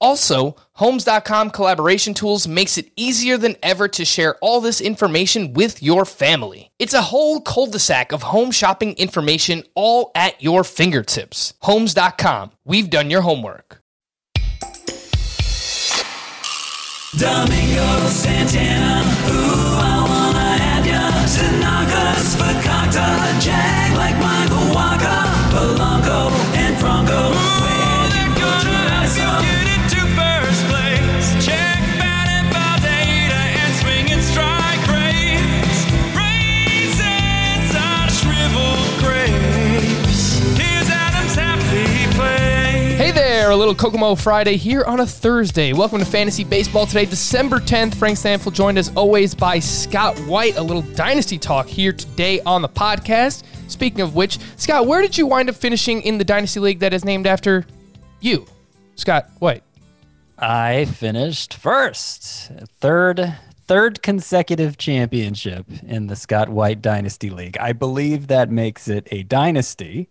Also, Homes.com collaboration tools makes it easier than ever to share all this information with your family. It's a whole cul-de-sac of home shopping information all at your fingertips. Homes.com. We've done your homework. Domingo Santana, ooh, I wanna have ya. Jag like Michael Polanco A little Kokomo Friday here on a Thursday. Welcome to Fantasy Baseball today, December 10th. Frank Stampfl joined as always by Scott White. A little dynasty talk here today on the podcast. Speaking of which, Scott, where did you wind up finishing in the dynasty league that is named after you, Scott White? I finished first, third, third consecutive championship in the Scott White Dynasty League. I believe that makes it a dynasty.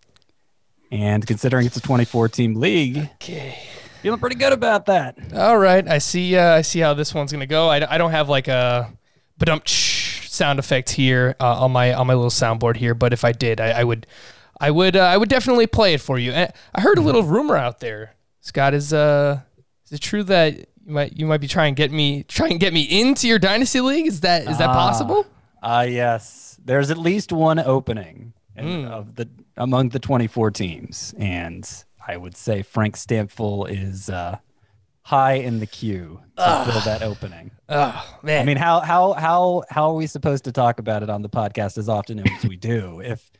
And considering it's a 24 team league, Okay. feeling pretty good about that. All right, I see. Uh, I see how this one's gonna go. I, I don't have like a badump sound effect here uh, on my on my little soundboard here, but if I did, I, I would, I would, uh, I would definitely play it for you. And I heard a little rumor out there, Scott. Is uh, is it true that you might you might be trying to get me try and get me into your dynasty league? Is that is that Ah. possible? Ah, yes. There's at least one opening in, of the among the 24 teams, and I would say Frank Stampfl is uh, high in the queue to fill that opening. Oh man, I mean, how how how how are we supposed to talk about it on the podcast as often as we do if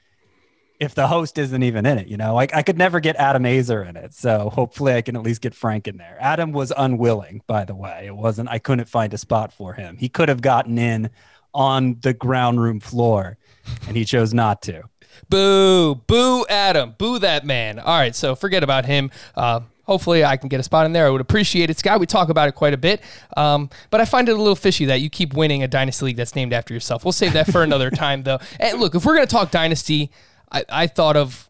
if the host isn't even in it? You know, like I could never get Adam Aizer in it, so hopefully I can at least get Frank in there. Adam was unwilling, by the way. It wasn't. I couldn't find a spot for him. He could have gotten in on the ground room floor, and he chose not to. Boo, boo, Adam, boo that man. All right, so forget about him. Uh, hopefully, I can get a spot in there. I would appreciate it, Scott. We talk about it quite a bit, um, but I find it a little fishy that you keep winning a dynasty league that's named after yourself. We'll save that for another time, though. And look, if we're gonna talk dynasty, I, I thought of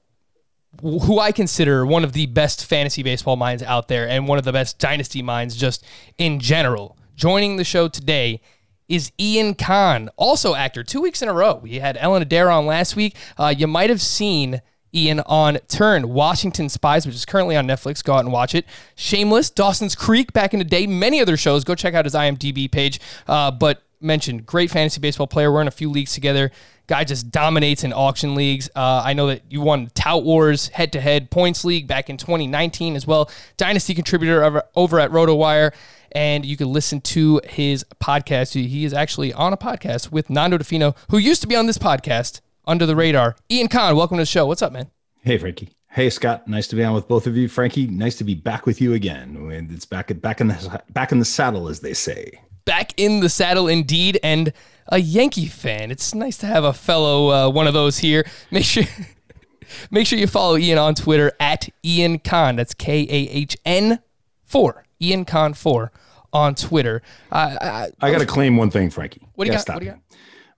who I consider one of the best fantasy baseball minds out there and one of the best dynasty minds just in general. Joining the show today is Ian Kahn, also actor, two weeks in a row. We had Ellen Adair on last week. Uh, you might have seen Ian on Turn, Washington Spies, which is currently on Netflix. Go out and watch it. Shameless, Dawson's Creek back in the day, many other shows. Go check out his IMDb page. Uh, but mentioned, great fantasy baseball player. We're in a few leagues together. Guy just dominates in auction leagues. Uh, I know that you won Tout Wars head to head points league back in 2019 as well. Dynasty contributor over, over at RotoWire. And you can listen to his podcast. He is actually on a podcast with Nando Di Fino, who used to be on this podcast under the radar. Ian Kahn, welcome to the show. What's up, man? Hey, Frankie. Hey, Scott. Nice to be on with both of you. Frankie, nice to be back with you again. And It's back back in the back in the saddle, as they say. back in the saddle indeed and a Yankee fan. It's nice to have a fellow uh, one of those here. Make sure make sure you follow Ian on Twitter at Ian Kahn. That's K A H N four. Ian Kahn four on Twitter. Uh, I, I got to claim one thing, Frankie. What do you got? stop What do you got?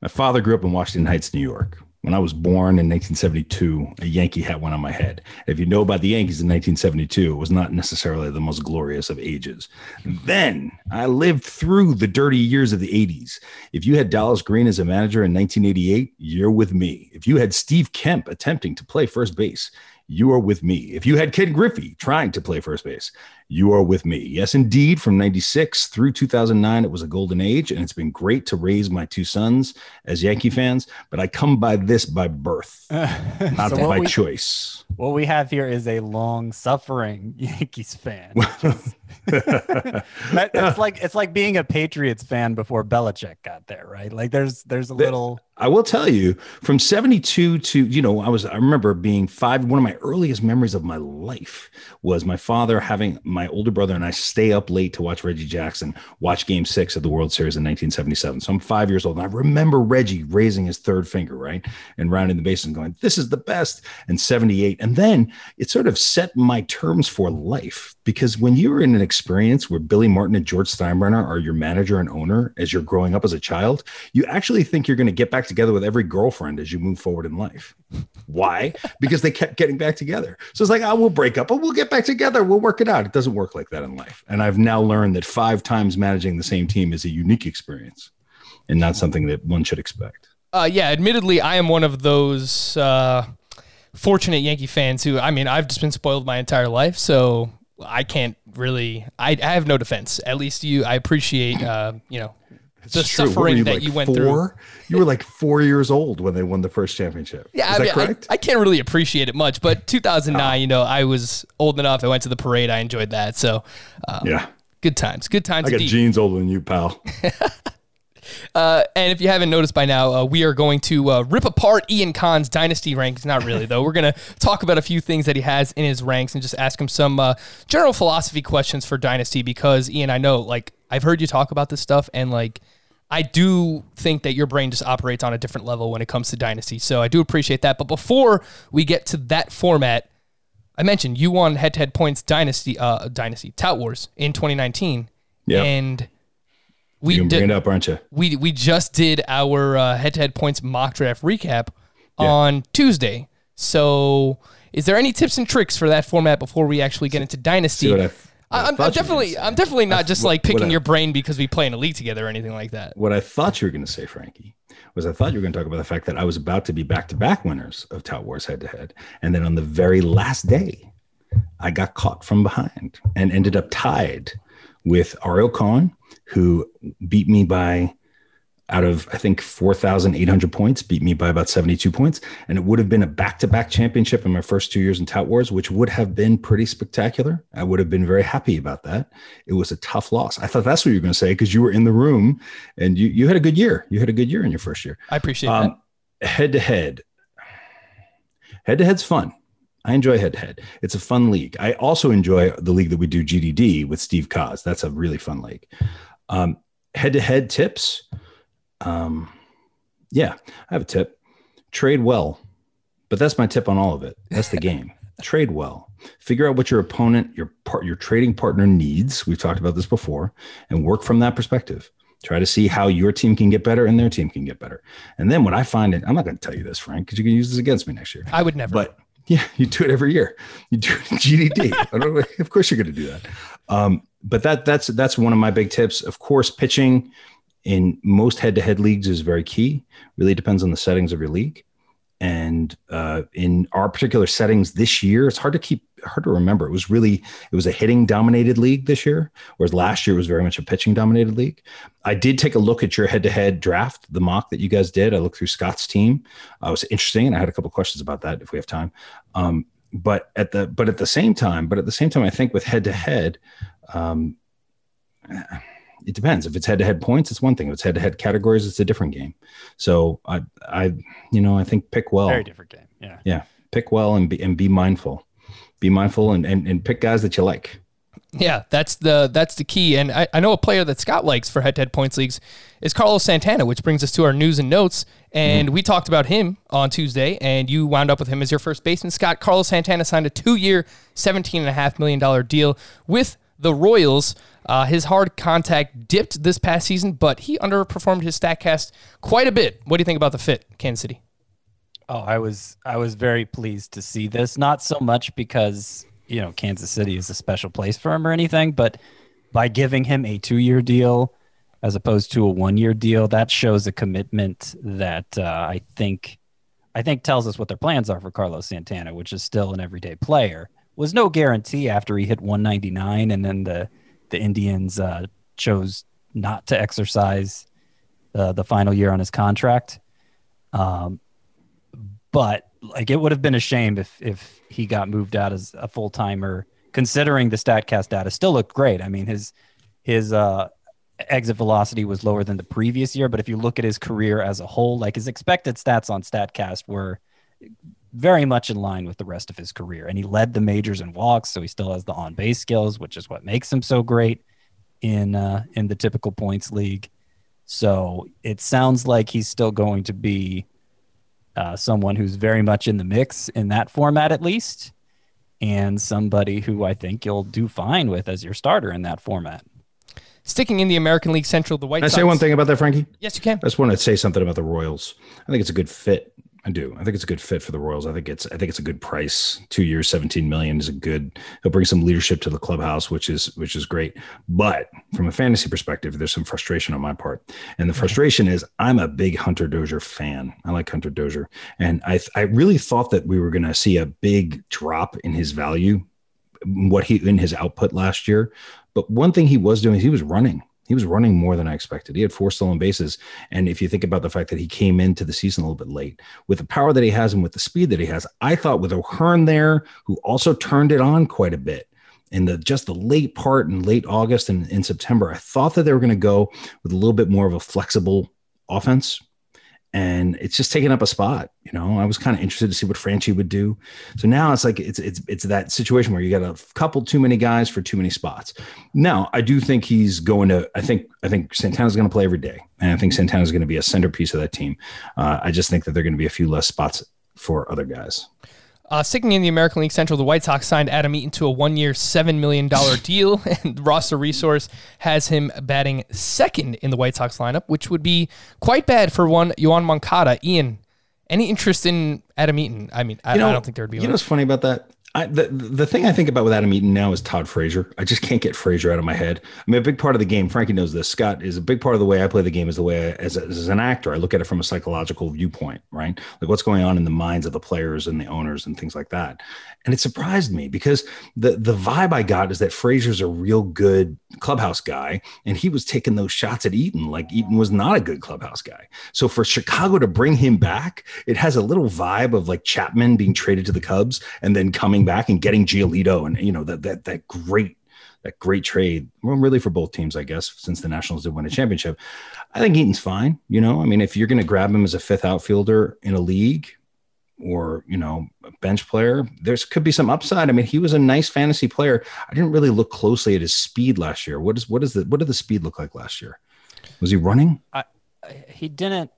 My father grew up in Washington Heights, New York. When I was born in 1972, a Yankee hat went on my head. If you know about the Yankees in 1972, it was not necessarily the most glorious of ages. Then I lived through the dirty years of the 80s. If you had Dallas Green as a manager in 1988, you're with me. If you had Steve Kemp attempting to play first base, you are with me. If you had Ken Griffey trying to play first base, you are with me. Yes, indeed. From 96 through 2009, it was a golden age, and it's been great to raise my two sons as Yankee fans, but I come by this by birth, not So by we- choice. What we have here is a long-suffering Yankees fan. That- it's like it's like being a Patriots fan before Belichick got there, right? Like there's there's a little I will tell you from 72 to, you know, I was, I remember being five. One of my earliest memories of my life was my father having my older brother and I stay up late to watch Reggie Jackson watch game six of the World Series in 1977. So I'm five years old. And I remember Reggie raising his third finger, right? And rounding the bases and going, this is the best. And 78. And then it sort of set my terms for life because when you were in an experience where Billy Martin and George Steinbrenner are your manager and owner as you're growing up as a child, you actually think you're going to get back together with every girlfriend as you move forward in life. Why? Because they kept getting back together. So it's like, oh, we'll break up, but we'll get back together. We'll work it out. It doesn't work like that in life. And I've now learned that five times managing the same team is a unique experience and not something that one should expect. Uh, yeah, admittedly, I am one of those uh, fortunate Yankee fans who, I mean, I've just been spoiled my entire life, so I can't really. I, I have no defense. At least you, I appreciate, uh, you know, the It's true. What were suffering that like, you went through. You were like four years old when they won the first championship. Yeah, is I that mean, correct? I can't really appreciate it much, but 2009, you know, I was old enough. I went to the parade. I enjoyed that. So, uh, yeah, good times. Good times. I got indeed. genes older than you, pal. Uh, and if you haven't noticed by now, uh, we are going to uh, rip apart Ian Kahn's dynasty ranks. Not really, though. We're going to talk about a few things that he has in his ranks and just ask him some uh, general philosophy questions for dynasty because, Ian, I know, like, I've heard you talk about this stuff and, like, I do think that your brain just operates on a different level when it comes to dynasty. So I do appreciate that. But before we get to that format, I mentioned you won head to head points dynasty, uh, dynasty, Tout Wars in 2019. Yeah. And we gonna bring it up, aren't you? we we just did our uh, head-to-head points mock draft recap on Tuesday. So, is there any tips and tricks for that format before we actually get into dynasty? I, what I I, am you definitely. I'm definitely not just like picking I- your brain because we play in a league together or anything like that. What I thought you were going to say, Frankie, was I thought you were going to talk about the fact that I was about to be back-to-back winners of Tout Wars head-to-head, and then on the very last day, I got caught from behind and ended up tied with Ariel Cohen, who beat me by out of I think 4,800 points, beat me by about 72 points. And it would have been a back to back championship in my first two years in Tout Wars, which would have been pretty spectacular. I would have been very happy about that. It was a tough loss. I thought that's what you were going to say because you were in the room and you, you had a good year. You had a good year in your first year. I appreciate Um, head to head, head to head's fun. I enjoy head to head. It's a fun league. I also enjoy the league that we do GDD with Steve Cos. That's a really fun league. Um, head to head tips. Um, yeah, I have a tip. Trade well, but that's my tip on all of it. That's the game. Trade well. Figure out what your opponent, your part, your trading partner needs. We've talked about this before, and work from that perspective. Try to see how your team can get better and their team can get better. And then when I find it, I'm not going to tell you this, Frank, because you can use this against me next year. I would never. But yeah, you do it every year. You do it in GDD. Of course, you're going to do that. Um, but that that's that's one of my big tips. Of course, pitching in most head-to-head leagues is very key. Really depends on the settings of your league. And uh, in our particular settings this year, it's hard to keep hard to remember. It was really it was a hitting dominated league this year, whereas last year was very much a pitching dominated league. I did take a look at your head-to-head draft, the mock that you guys did. I looked through Scott's team. Uh, it was interesting, and I had a couple questions about that if we have time. Um, but at the but at the same time, but at the same time, I think with head-to-head, um, it depends. If it's head-to-head points, it's one thing. If it's head-to-head categories, it's a different game. So I, I, you know, I think pick well very different game. Yeah. yeah pick well and be and be mindful be mindful and, and and pick guys that you like Yeah, that's the that's the key. And I, I know a player that Scott likes for head to head points leagues is Carlos Santana, which brings us to our news and notes. And we talked about him on Tuesday, and you wound up with him as your first baseman. Scott Carlos Santana signed a two year, $17.5 million deal with the Royals. Uh, his hard contact dipped this past season, but he underperformed his StatCast quite a bit. What do you think about the fit, Kansas City? Oh, I was I was very pleased to see this. Not so much because you know Kansas City is a special place for him or anything, but by giving him a two-year deal as opposed to a one-year deal, that shows a commitment that uh, I think I think tells us what their plans are for Carlos Santana, which is still an everyday player. Was no guarantee after he hit 199, and then the the Indians uh, chose not to exercise uh, the final year on his contract. Um, but like it would have been a shame if if he got moved out as a full timer. Considering the Statcast data still looked great. I mean his his uh, exit velocity was lower than the previous year, but if you look at his career as a whole, like his expected stats on Statcast were very much in line with the rest of his career. And he led the majors in walks, so he still has the on base skills, which is what makes him so great in uh, in the typical points league. So it sounds like he's still going to be uh, someone who's very much in the mix in that format, at least, and somebody who I think you'll do fine with as your starter in that format. Sticking in the American League Central, the White Can I Sox. say one thing about that, Frankie? Yes, you can. I just want to say something about the Royals. I think it's a good fit. I do. I think it's a good fit for the Royals. I think it's I think it's a good price. Two years, seventeen million is a good. He'll bring some leadership to the clubhouse, which is which is great. But from a fantasy perspective, there's some frustration on my part, and the frustration is I'm a big Hunter Dozier fan. I like Hunter Dozier, and I I really thought that we were going to see a big drop in his value, what he in his output last year. But one thing he was doing is he was running. He was running more than I expected. He had four stolen bases. And if you think about the fact that he came into the season a little bit late, with the power that he has and with the speed that he has, I thought with O'Hearn there, who also turned it on quite a bit in the just the late part in late August and in September, I thought that they were going to go with a little bit more of a flexible offense. And it's just taking up a spot. You know, I was kind of interested to see what Franchy would do. So now it's like it's it's it's that situation where you got a couple too many guys for too many spots. Now, I do think he's going to. I think I think Santana's going to play every day, and I think Santana's going to be a centerpiece of that team. Uh, I just think that they're going to be a few less spots for other guys. Uh, sticking in the American League Central, the White Sox signed Adam Eaton to a one-year, seven million dollar deal, and roster resource has him batting second in the White Sox lineup, which would be quite bad for one Yoan Moncada. Ian, any interest in Adam Eaton? I mean, I, You know, I don't think there would be. You know what's funny about that? I, the the thing I think about with Adam Eaton now is Todd Frazier. I just can't get Frazier out of my head. I mean, a big part of the game. Frankie knows this. Scott is a big part of the way I play the game. Is the way I, as, as an actor, I look at it from a psychological viewpoint, right? Like what's going on in the minds of the players and the owners and things like that. And it surprised me because the the vibe I got is that Frazier's a real good clubhouse guy, and he was taking those shots at Eaton like Eaton was not a good clubhouse guy. So for Chicago to bring him back, it has a little vibe of like Chapman being traded to the Cubs and then coming back and getting Giolito and you know that that that great that great trade. Well, really for both teams, I guess, since the Nationals did win a championship. I think Eaton's fine. You know, I mean, if you're going to grab him as a fifth outfielder in a league or you know a bench player there's could be some upside i mean he was a nice fantasy player i didn't really look closely at his speed last year what is what is the what did the speed look like last year was he running He didn't.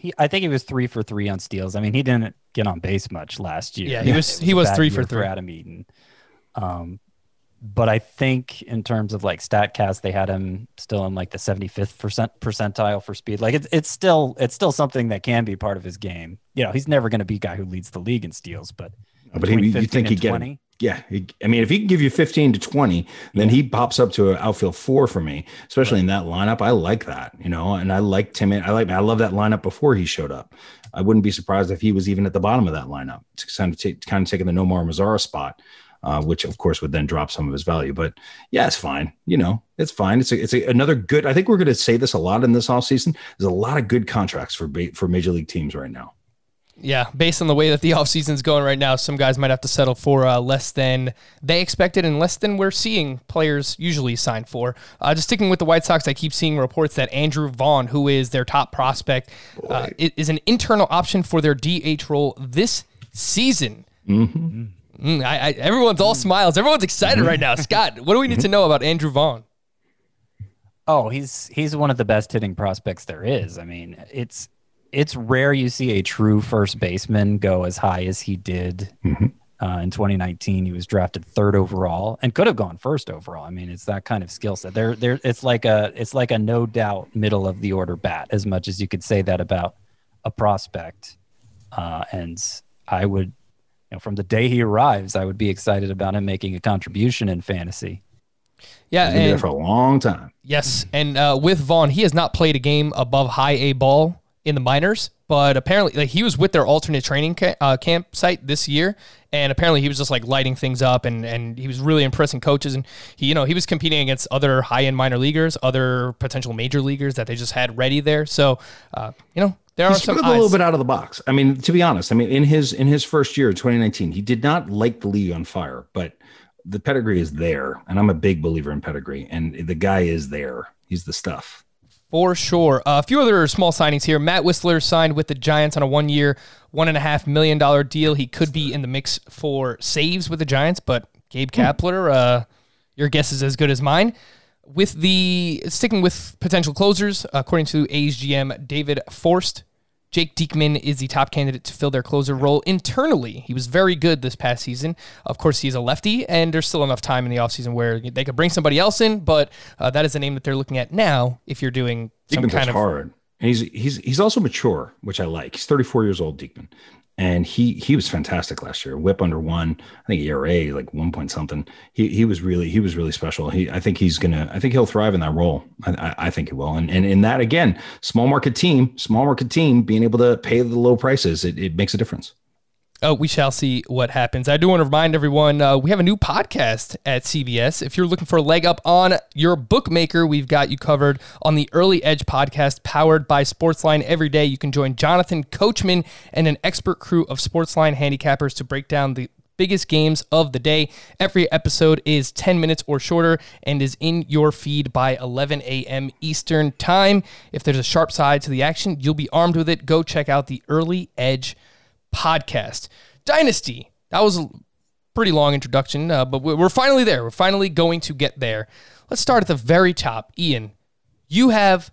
He, I think he was three for three on steals. I mean, he didn't get on base much last year. Yeah, he was- he a was three for year three. Adam Eaton. Um, but I think in terms of like Statcast, they had him still in like the 75th percent percentile for speed. Like it's it's still it's still something that can be part of his game. You know, he's never going to be a guy who leads the league in steals, but but he, you think he'd get 20? him. Yeah he, i mean if he can give you 15 to 20 then he pops up to an outfield four for me especially in that lineup i like that you know and i like tim i like i love that lineup before he showed up i wouldn't be surprised if he was even at the bottom of that lineup it's kind of, ta- kind of taking the nomar mazara spot uh, which of course would then drop some of his value. But yeah, it's fine. You know, it's fine. It's a, it's a, another good. I think we're going to say this a lot in this offseason. There's a lot of good contracts for for major league teams right now. Yeah, based on the way that the offseason's going right now, some guys might have to settle for uh, less than they expected and less than we're seeing players usually sign for. Uh, just sticking with the White Sox, I keep seeing reports that Andrew Vaughn, who is their top prospect, uh, is an internal option for their DH role this season. Mm, I, I, everyone's all smiles. Everyone's excited right now. Scott, what do we need to know about Andrew Vaughn? Oh, he's he's one of the best hitting prospects there is. I mean, it's it's rare you see a true first baseman go as high as he did uh, in 2019. He was drafted third overall and could have gone first overall. I mean, it's that kind of skill set. There, there. It's like a it's like a no doubt middle of the order bat. As much as you could say that about a prospect, uh, and I would, you know, from the day he arrives, I would be excited about him making a contribution in fantasy. Yeah, He's been there and for a long time. Yes, and uh, with Vaughn, he has not played a game above high A ball in the minors, but apparently like he was with their alternate training ca- uh, campsite this year, and apparently he was just like lighting things up, and and he was really impressing coaches, and he you know he was competing against other high end minor leaguers, other potential major leaguers that they just had ready there. So uh, you know there are some a little bit out of the box. I mean, to be honest, I mean, in his in his first year, 2019, he did not light the league on fire, but the pedigree is there, and I'm a big believer in pedigree, and the guy is there. He's the stuff. For sure. Uh, a few other small signings here. Matt Wisler signed with the Giants on a one year, $1.5 million deal. He could be in the mix for saves with the Giants, but Gabe Kapler, uh, your guess is as good as mine. With the sticking with potential closers, according to A's GM David Forst, Jake Diekman is the top candidate to fill their closer role internally. He was very good this past season. Of course, he's a lefty, and there's still enough time in the offseason where they could bring somebody else in, but uh, that is the name that they're looking at now if you're doing some Diekman kind of. hard. And he's he's he's also mature, which I like. He's 34 years old, Diekman, and he he was fantastic last year. Whip under one, I think ERA like one point something. He he was really he was really special. He I think he's gonna I think he'll thrive in that role. I, I, I think he will. And and in that again, small market team, small market team, being able to pay the low prices, it, it makes a difference. Oh, we shall see what happens. I do want to remind everyone uh, we have a new podcast at CBS. If you're looking for a leg up on your bookmaker, we've got you covered on the Early Edge podcast powered by Sportsline. Every day, you can join Jonathan Coachman and an expert crew of Sportsline handicappers to break down the biggest games of the day. Every episode is 10 minutes or shorter and is in your feed by 11 a.m. Eastern Time. If there's a sharp side to the action, you'll be armed with it. Go check out the Early Edge podcast. Dynasty. That was a pretty long introduction, uh, but we- we're finally there. We're finally going to get there. Let's start at the very top. Ian, you have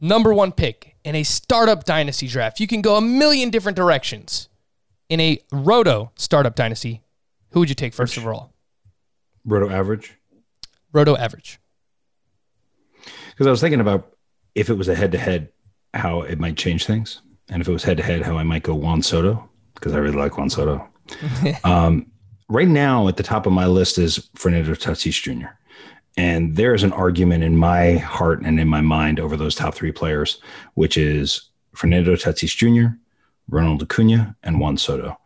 number one pick in a startup dynasty draft. You can go a million different directions. In a roto startup dynasty, who would you take first of all? Roto average. Roto average. Because I was thinking about if it was a head to head, how it might change things. And if it was head to head, how I might go Juan Soto, because I really like Juan Soto. um, right now, at the top of my list is Fernando Tatis Jr. And there's an argument in my heart and in my mind over those top three players, which is Fernando Tatis Jr., Ronald Acuna, and Juan Soto.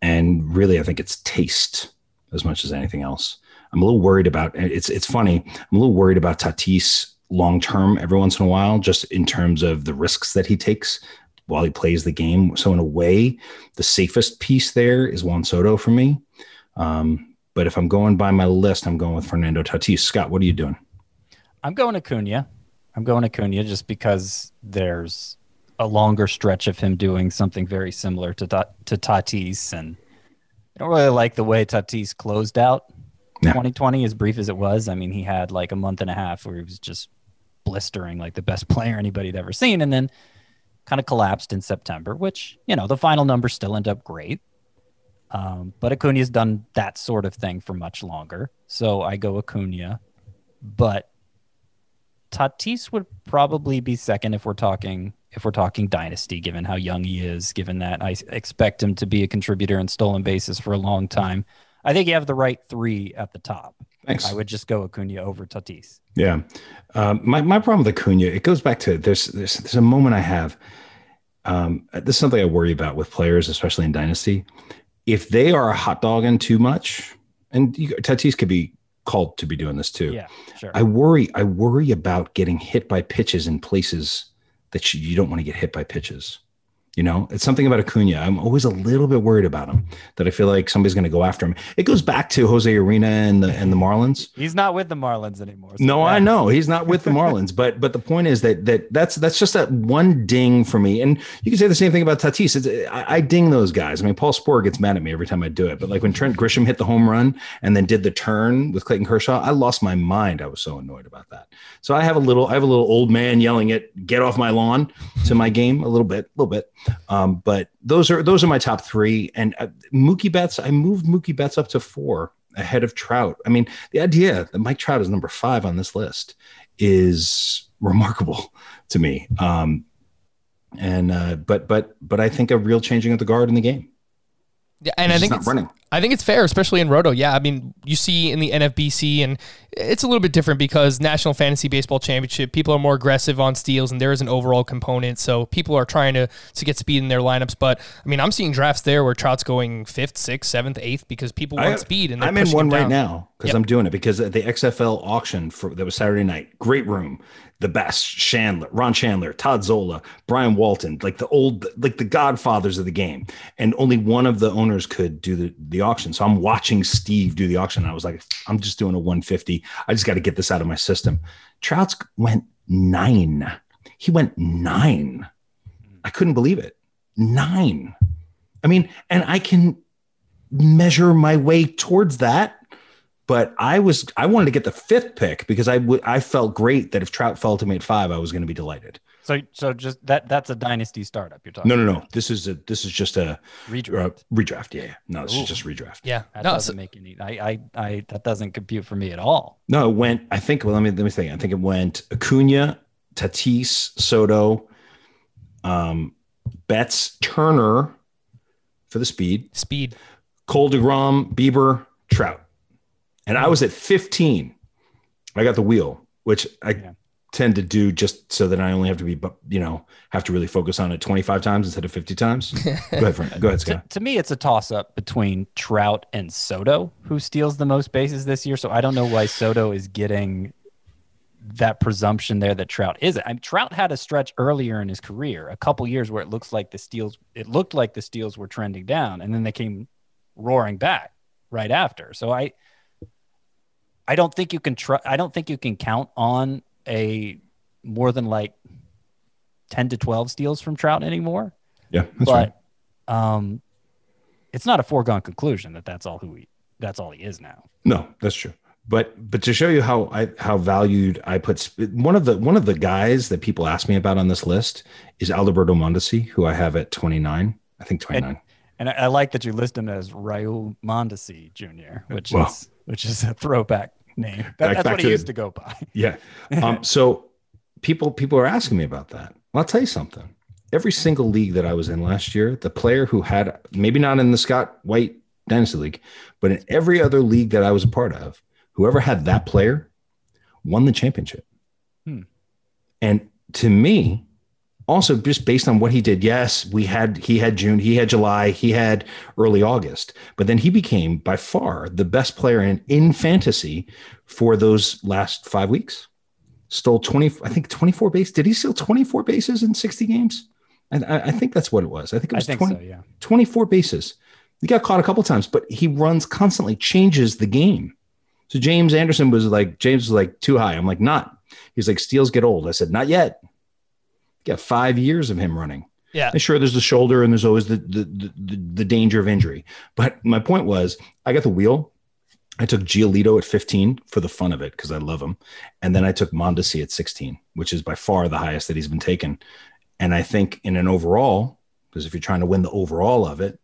And really, I think it's taste as much as anything else. I'm a little worried about it's it's funny. I'm a little worried about Tatis long term every once in a while, just in terms of the risks that he takes while he plays the game. So in a way, the safest piece there is Juan Soto for me. Um, but if I'm going by my list, I'm going with Fernando Tatis. Scott, what are you doing? I'm going Acuna. I'm going Acuna just because there's a longer stretch of him doing something very similar to to Tatis, and I don't really like the way Tatis closed out Yeah. 2020, as brief as it was. I mean, he had like a month and a half where he was just blistering, like the best player anybody had ever seen, and then kind of collapsed in September. Which you know, the final numbers still end up great. Um, but Acuna's done that sort of thing for much longer, so I go Acuna. But Tatis would probably be second if we're talking if we're talking dynasty, given how young he is, given that I expect him to be a contributor in stolen bases for a long time. I think you have the right three at the top. Thanks. I would just go Acuna over Tatis. Yeah. Um, my, my problem with Acuna, it goes back to there's, there's, there's a moment I have. Um, this is something I worry about with players, especially in Dynasty. If they are hot dogging too much, and you, Tatis could be called to be doing this too. Yeah, sure. I worry. I worry about getting hit by pitches in places that you, you don't want to get hit by pitches. You know, it's something about Acuna. I'm always a little bit worried about him. That I feel like somebody's going to go after him. It goes back to Jose Urena and the and the Marlins. He's not with the Marlins anymore. so No, I know he's not with the Marlins, but but the point is that that that's that's just that one ding for me. And you can say the same thing about Tatis. It's, I, I ding those guys. I mean, Paul Sporer gets mad at me every time I do it. But like when Trent Grisham hit the home run and then did the turn with Clayton Kershaw, I lost my mind. I was so annoyed about that. So I have a little I have a little old man yelling at "Get off my lawn" to my game a little bit, a little bit. Um, but those are those are my top three. And uh, Mookie Betts, I moved Mookie Betts up to four ahead of Trout. I mean, the idea that Mike Trout is number five on this list is remarkable to me. Um, and uh, but but but I think a real changing of the guard in the game. Yeah, and I think it's, running. I think it's fair, especially in Roto. Yeah, I mean, you see in the NFBC, and it's a little bit different because National Fantasy Baseball Championship, people are more aggressive on steals, and there is an overall component. So people are trying to to get speed in their lineups. But I mean, I'm seeing drafts there where Trout's going fifth, sixth, seventh, eighth because people want I- speed, and they're I'm in one right now because Yep. I'm doing it because at the XFL auction for that was Saturday night. Great room, the best. Chandler, Ron Chandler, Todd Zola, Brian Walton, like the old, like the godfathers of the game. And only one of the owners could do the the auction. So I'm watching Steve do the auction. I was like, I'm just doing a 150. I just got to get this out of my system. Trout's went nine. He went nine. I couldn't believe it. Nine. I mean, and I can measure my way towards that. But I was I wanted to get the fifth pick because I would I felt great that if Trout fell to me at five, I was going to be delighted. So so just that that's a dynasty startup you're talking. No, no, no. This is a this is just a Redraft. uh, redraft. Yeah, yeah. No, this Ooh. is just redraft. Yeah, That no, doesn't so- make any. I, I, I, that doesn't compute for me at all. No, it went. I think. Well, let me let me think. I think it went Acuna, Tatis, Soto, um, Betts, Turner for the speed, speed. Cole Degrom, Bieber, Trout, and I hmm. was at 15. I got the wheel, which I Yeah. tend to do just so that I only have to be, you know, have to really focus on it 25 times instead of 50 times. Go ahead, Frank. Go ahead, To, Scott. to me, it's a toss up between Trout and Soto, who steals the most bases this year. So I don't know why Soto is getting that presumption there that Trout isn't. I mean, Trout had a stretch earlier in his career, a couple years where it looks like the steals, it looked like the steals were trending down, and then they came roaring back right after. So I, I don't think you can try. I don't think you can count on a more than like ten to twelve steals from Trout anymore Yeah, that's right. um, it's not a foregone conclusion that that's all who he that's all he is now. No, that's true. But but to show you how I how valued I put one of the one of the guys that people ask me about on this list is Alberto Mondesi, who I have at 29. I think 29. And I, I like that you list him as Raul Mondesi Jr., which Well. is which is a throwback name. That- Back- that's back what he used to go by. Yeah. Um, so people people are asking me about that. Well, I'll tell you something. Every single league that I was in last year, the player who had maybe not in the Scott White Dynasty League, but in every other league that I was a part of, whoever had that player won the championship. Hmm. And to me, also just based on what he did, yes, we had he had June, he had July, he had early August, but then he became by far the best player in in fantasy for those last five weeks. Stole 20, I think 24 base. Did he steal 24 bases in 60 games? I, I, I think that's what it was. I think it was think 20, so. Yeah. 24 bases. He got caught a couple times, but he runs constantly, changes the game. So James Anderson was like, James was like too high. I'm like, not. He's like, steals get old. I said, not yet. Got five years of him running. Yeah. And sure, there's the shoulder and there's always the, the the the danger of injury. But my point was, I got the wheel. I took Giolito at 15 for the fun of it because I love him, and then I took Mondesi at 16, which is by far the highest that he's been taken. And I think in an overall, because if you're trying to win the overall of it,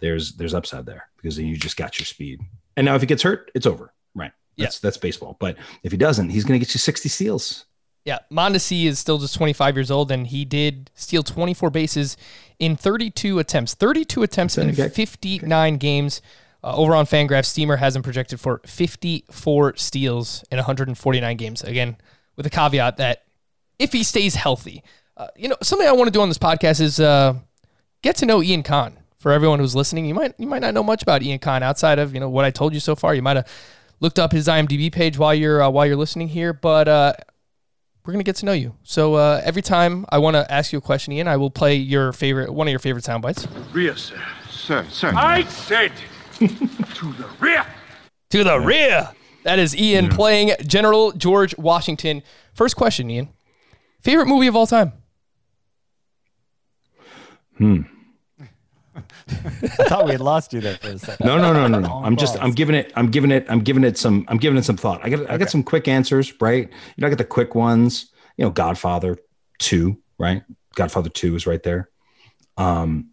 there's there's upside there because then you just got your speed. And now if he gets hurt, it's over. Right. That's that's baseball. But if he doesn't, he's going to get you 60 steals. Yeah, Mondesi is still just 25 years old, and he did steal 24 bases in 32 attempts. 32 attempts in Okay. 59 games. Uh, over on Fangraphs, Steamer has him projected for 54 steals in 149 games. Again, with a caveat that if he stays healthy, uh, you know, something I want to do on this podcast is uh, get to know Ian Kahn. For everyone who's listening, you might you might not know much about Ian Kahn outside of you know what I told you so far. You might have looked up his IMDb page while you're uh, while you're listening here, but uh, we're gonna get to know you. So uh, every time I want to ask you a question, Ian, I will play your favorite one of your favorite sound bites. Rear, sir. Sir, sir. I said to the rear. To the rear. That is Ian playing General George Washington. First question, Ian. Favorite movie of all time? I thought we had lost you there for a second. No, no, no, no, no. I'm just. I'm giving it, I'm giving it, I'm giving it some, I'm giving it some thought. I got, I got some quick answers, right? You know, I got the quick ones. You know, Godfather two, right? Godfather two is right there. Um,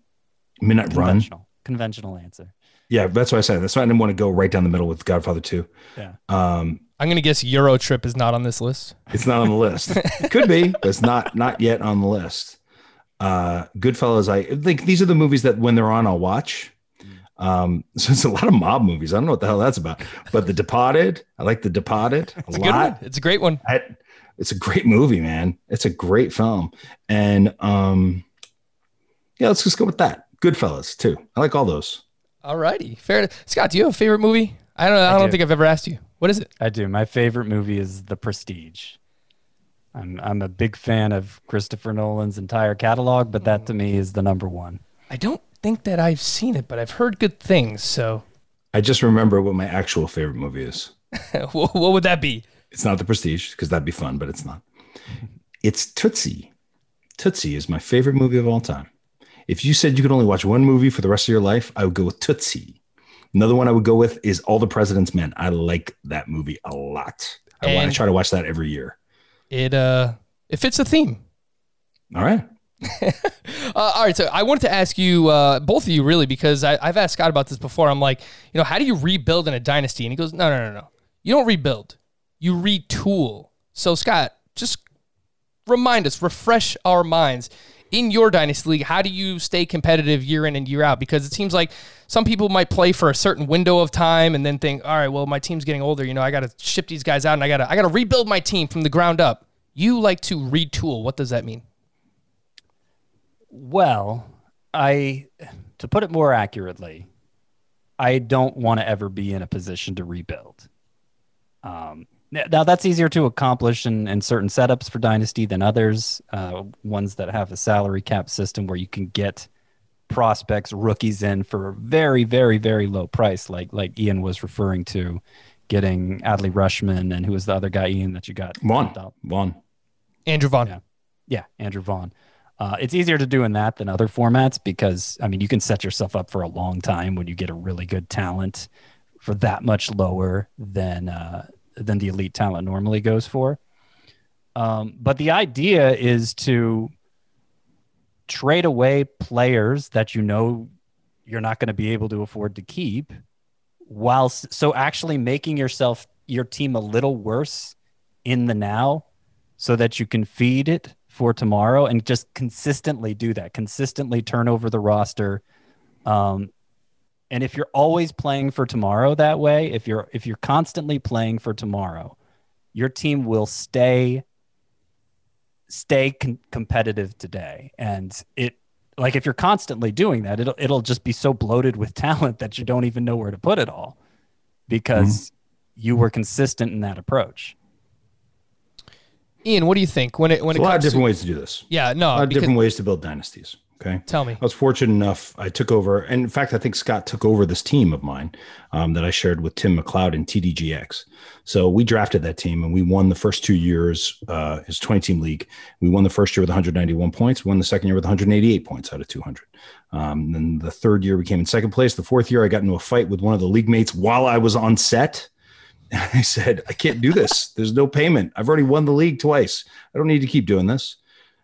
Midnight Run. Conventional, conventional answer. Yeah, that's what I said. That's why I didn't want to go right down the middle with Godfather two. Yeah. Um, I'm gonna guess Euro Trip is not on this list. it's not on the list. It could be, but it's not, not yet on the list. Uh, Goodfellas. I think these are the movies that when they're on, I'll watch. Um, so it's a lot of mob movies. I don't know what the hell that's about. But The Departed, I like The Departed a It's a good one. lot. It's a great one. I, it's a great movie, man. It's a great film. And um, yeah, let's just go with that. Goodfellas too. I like all those. All righty. Fair. Scott, do you have a favorite movie? I don't. I, don't do. think I've ever asked you. What is it? I do. My favorite movie is The Prestige. I'm I'm a big fan of Christopher Nolan's entire catalog, but that to me is the number one. I don't think that I've seen it, but I've heard good things. So, I just remember what my actual favorite movie is. what what would that be? It's not The Prestige because that'd be fun, but it's not. It's Tootsie. Tootsie is my favorite movie of all time. If you said you could only watch one movie for the rest of your life, I would go with Tootsie. Another one I would go with is All the President's Men. I like that movie a lot. I, wa- I And- try to watch that every year. It uh, it fits the theme. All right. Uh, all right, so I wanted to ask you, uh, both of you, really, because I, I've asked Scott about this before. I'm like, you know, how do you rebuild in a dynasty? And he goes, no, no, no, no. You don't rebuild. You retool. So, Scott, just remind us, refresh our minds. In your dynasty league, how do you stay competitive year in and year out? Because it seems like some people might play for a certain window of time and then think, all right, well, my team's getting older. You know, I got to ship these guys out and I got to I got to rebuild my team from the ground up. You like to retool. What does that mean? Well, I to put it more accurately, I don't want to ever be in a position to rebuild. Um, now that's easier to accomplish in, in certain setups for Dynasty than others. Uh, ones that have a salary cap system where you can get prospects, rookies in for a very, very, very low price, like like Ian was referring to, getting Adley Rutschman and who was the other guy, Ian, that you got Vaughn. Vaughn. Andrew Vaughn. Yeah. Yeah, Andrew Vaughn. Uh, it's easier to do in that than other formats because I mean you can set yourself up for a long time when you get a really good talent for that much lower than uh, than the elite talent normally goes for. Um, but the idea is to trade away players that you know you're not going to be able to afford to keep, while so actually making yourself your team a little worse in the now so that you can feed it for tomorrow and just consistently do that consistently turn over the roster um, and if you're always playing for tomorrow that way if you're if you're constantly playing for tomorrow your team will stay stay con- competitive today and it like if you're constantly doing that it'll it'll just be so bloated with talent that you don't even know where to put it all because mm-hmm. you were consistent in that approach Ian, what do you think when it when There's it a lot of different to, ways to do this. Yeah, A no, lot of because, different ways to build dynasties. Okay. tell me. I was fortunate enough. I took over, and in fact, I think Scott took over this team of mine um, that I shared with Tim McLeod in TDGX. So we drafted that team, and we won the first two years. Uh, his twenty-team league. We won the first year with 191 points. Won the second year with 188 points out of 200. Um, then the third year we came in second place. The fourth year I got into a fight with one of the league mates while I was on set. And I said, I can't do this. There's no payment. I've already won the league twice. I don't need to keep doing this.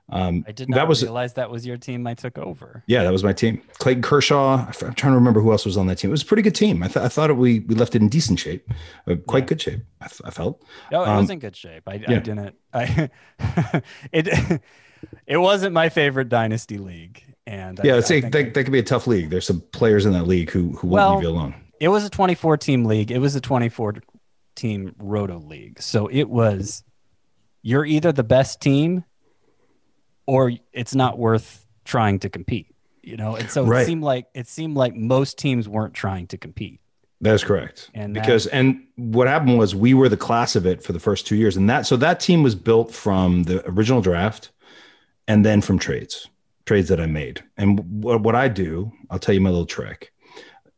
Um, i did not that was realize that was your team i took over yeah, that was my team. Clayton Kershaw. I'm trying to remember who else was on that team. It was a pretty good team. I, th- I thought it, we we left it in decent shape, uh, quite good shape. I felt. No, it Um, was in good shape. I, I didn't. I it it wasn't my favorite dynasty league, and Yeah, I, it's I a, that, that could be a tough league. There's some players in that league who who Well, won't leave you alone. it was a 24 team league. It was a 24 team roto league, so it was you're either the best team or it's not worth trying to compete. You know, and so Right. it seemed like it seemed like most teams weren't trying to compete. That's correct. And that- because and what happened was we were the class of it for the first two years, and that so that team was built from the original draft, and then from trades, trades that I made. And what, what I do, I'll tell you my little trick.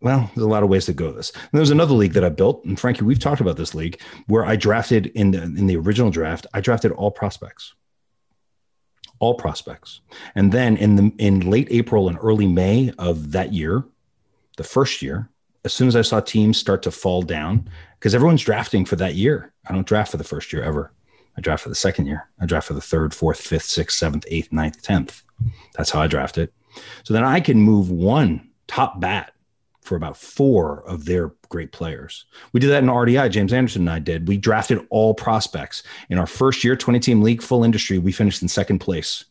Well, there's a lot of ways to go this. And there's another league that I built, and Frankie, we've talked about this league where I drafted in the in the original draft. I drafted all prospects, all prospects, and then in the in late April and early May of that year, the first year, as soon as I saw teams start to fall down, because everyone's drafting for that year. I don't draft for the first year ever. I draft for the second year. I draft for the third, fourth, fifth, sixth, seventh, eighth, ninth, tenth. That's how I draft it. So then I can move one top bat for about four of their great players. We did that in RDI. James Anderson and I did. We drafted all prospects in our first year, 20 team league, full industry. We finished in second place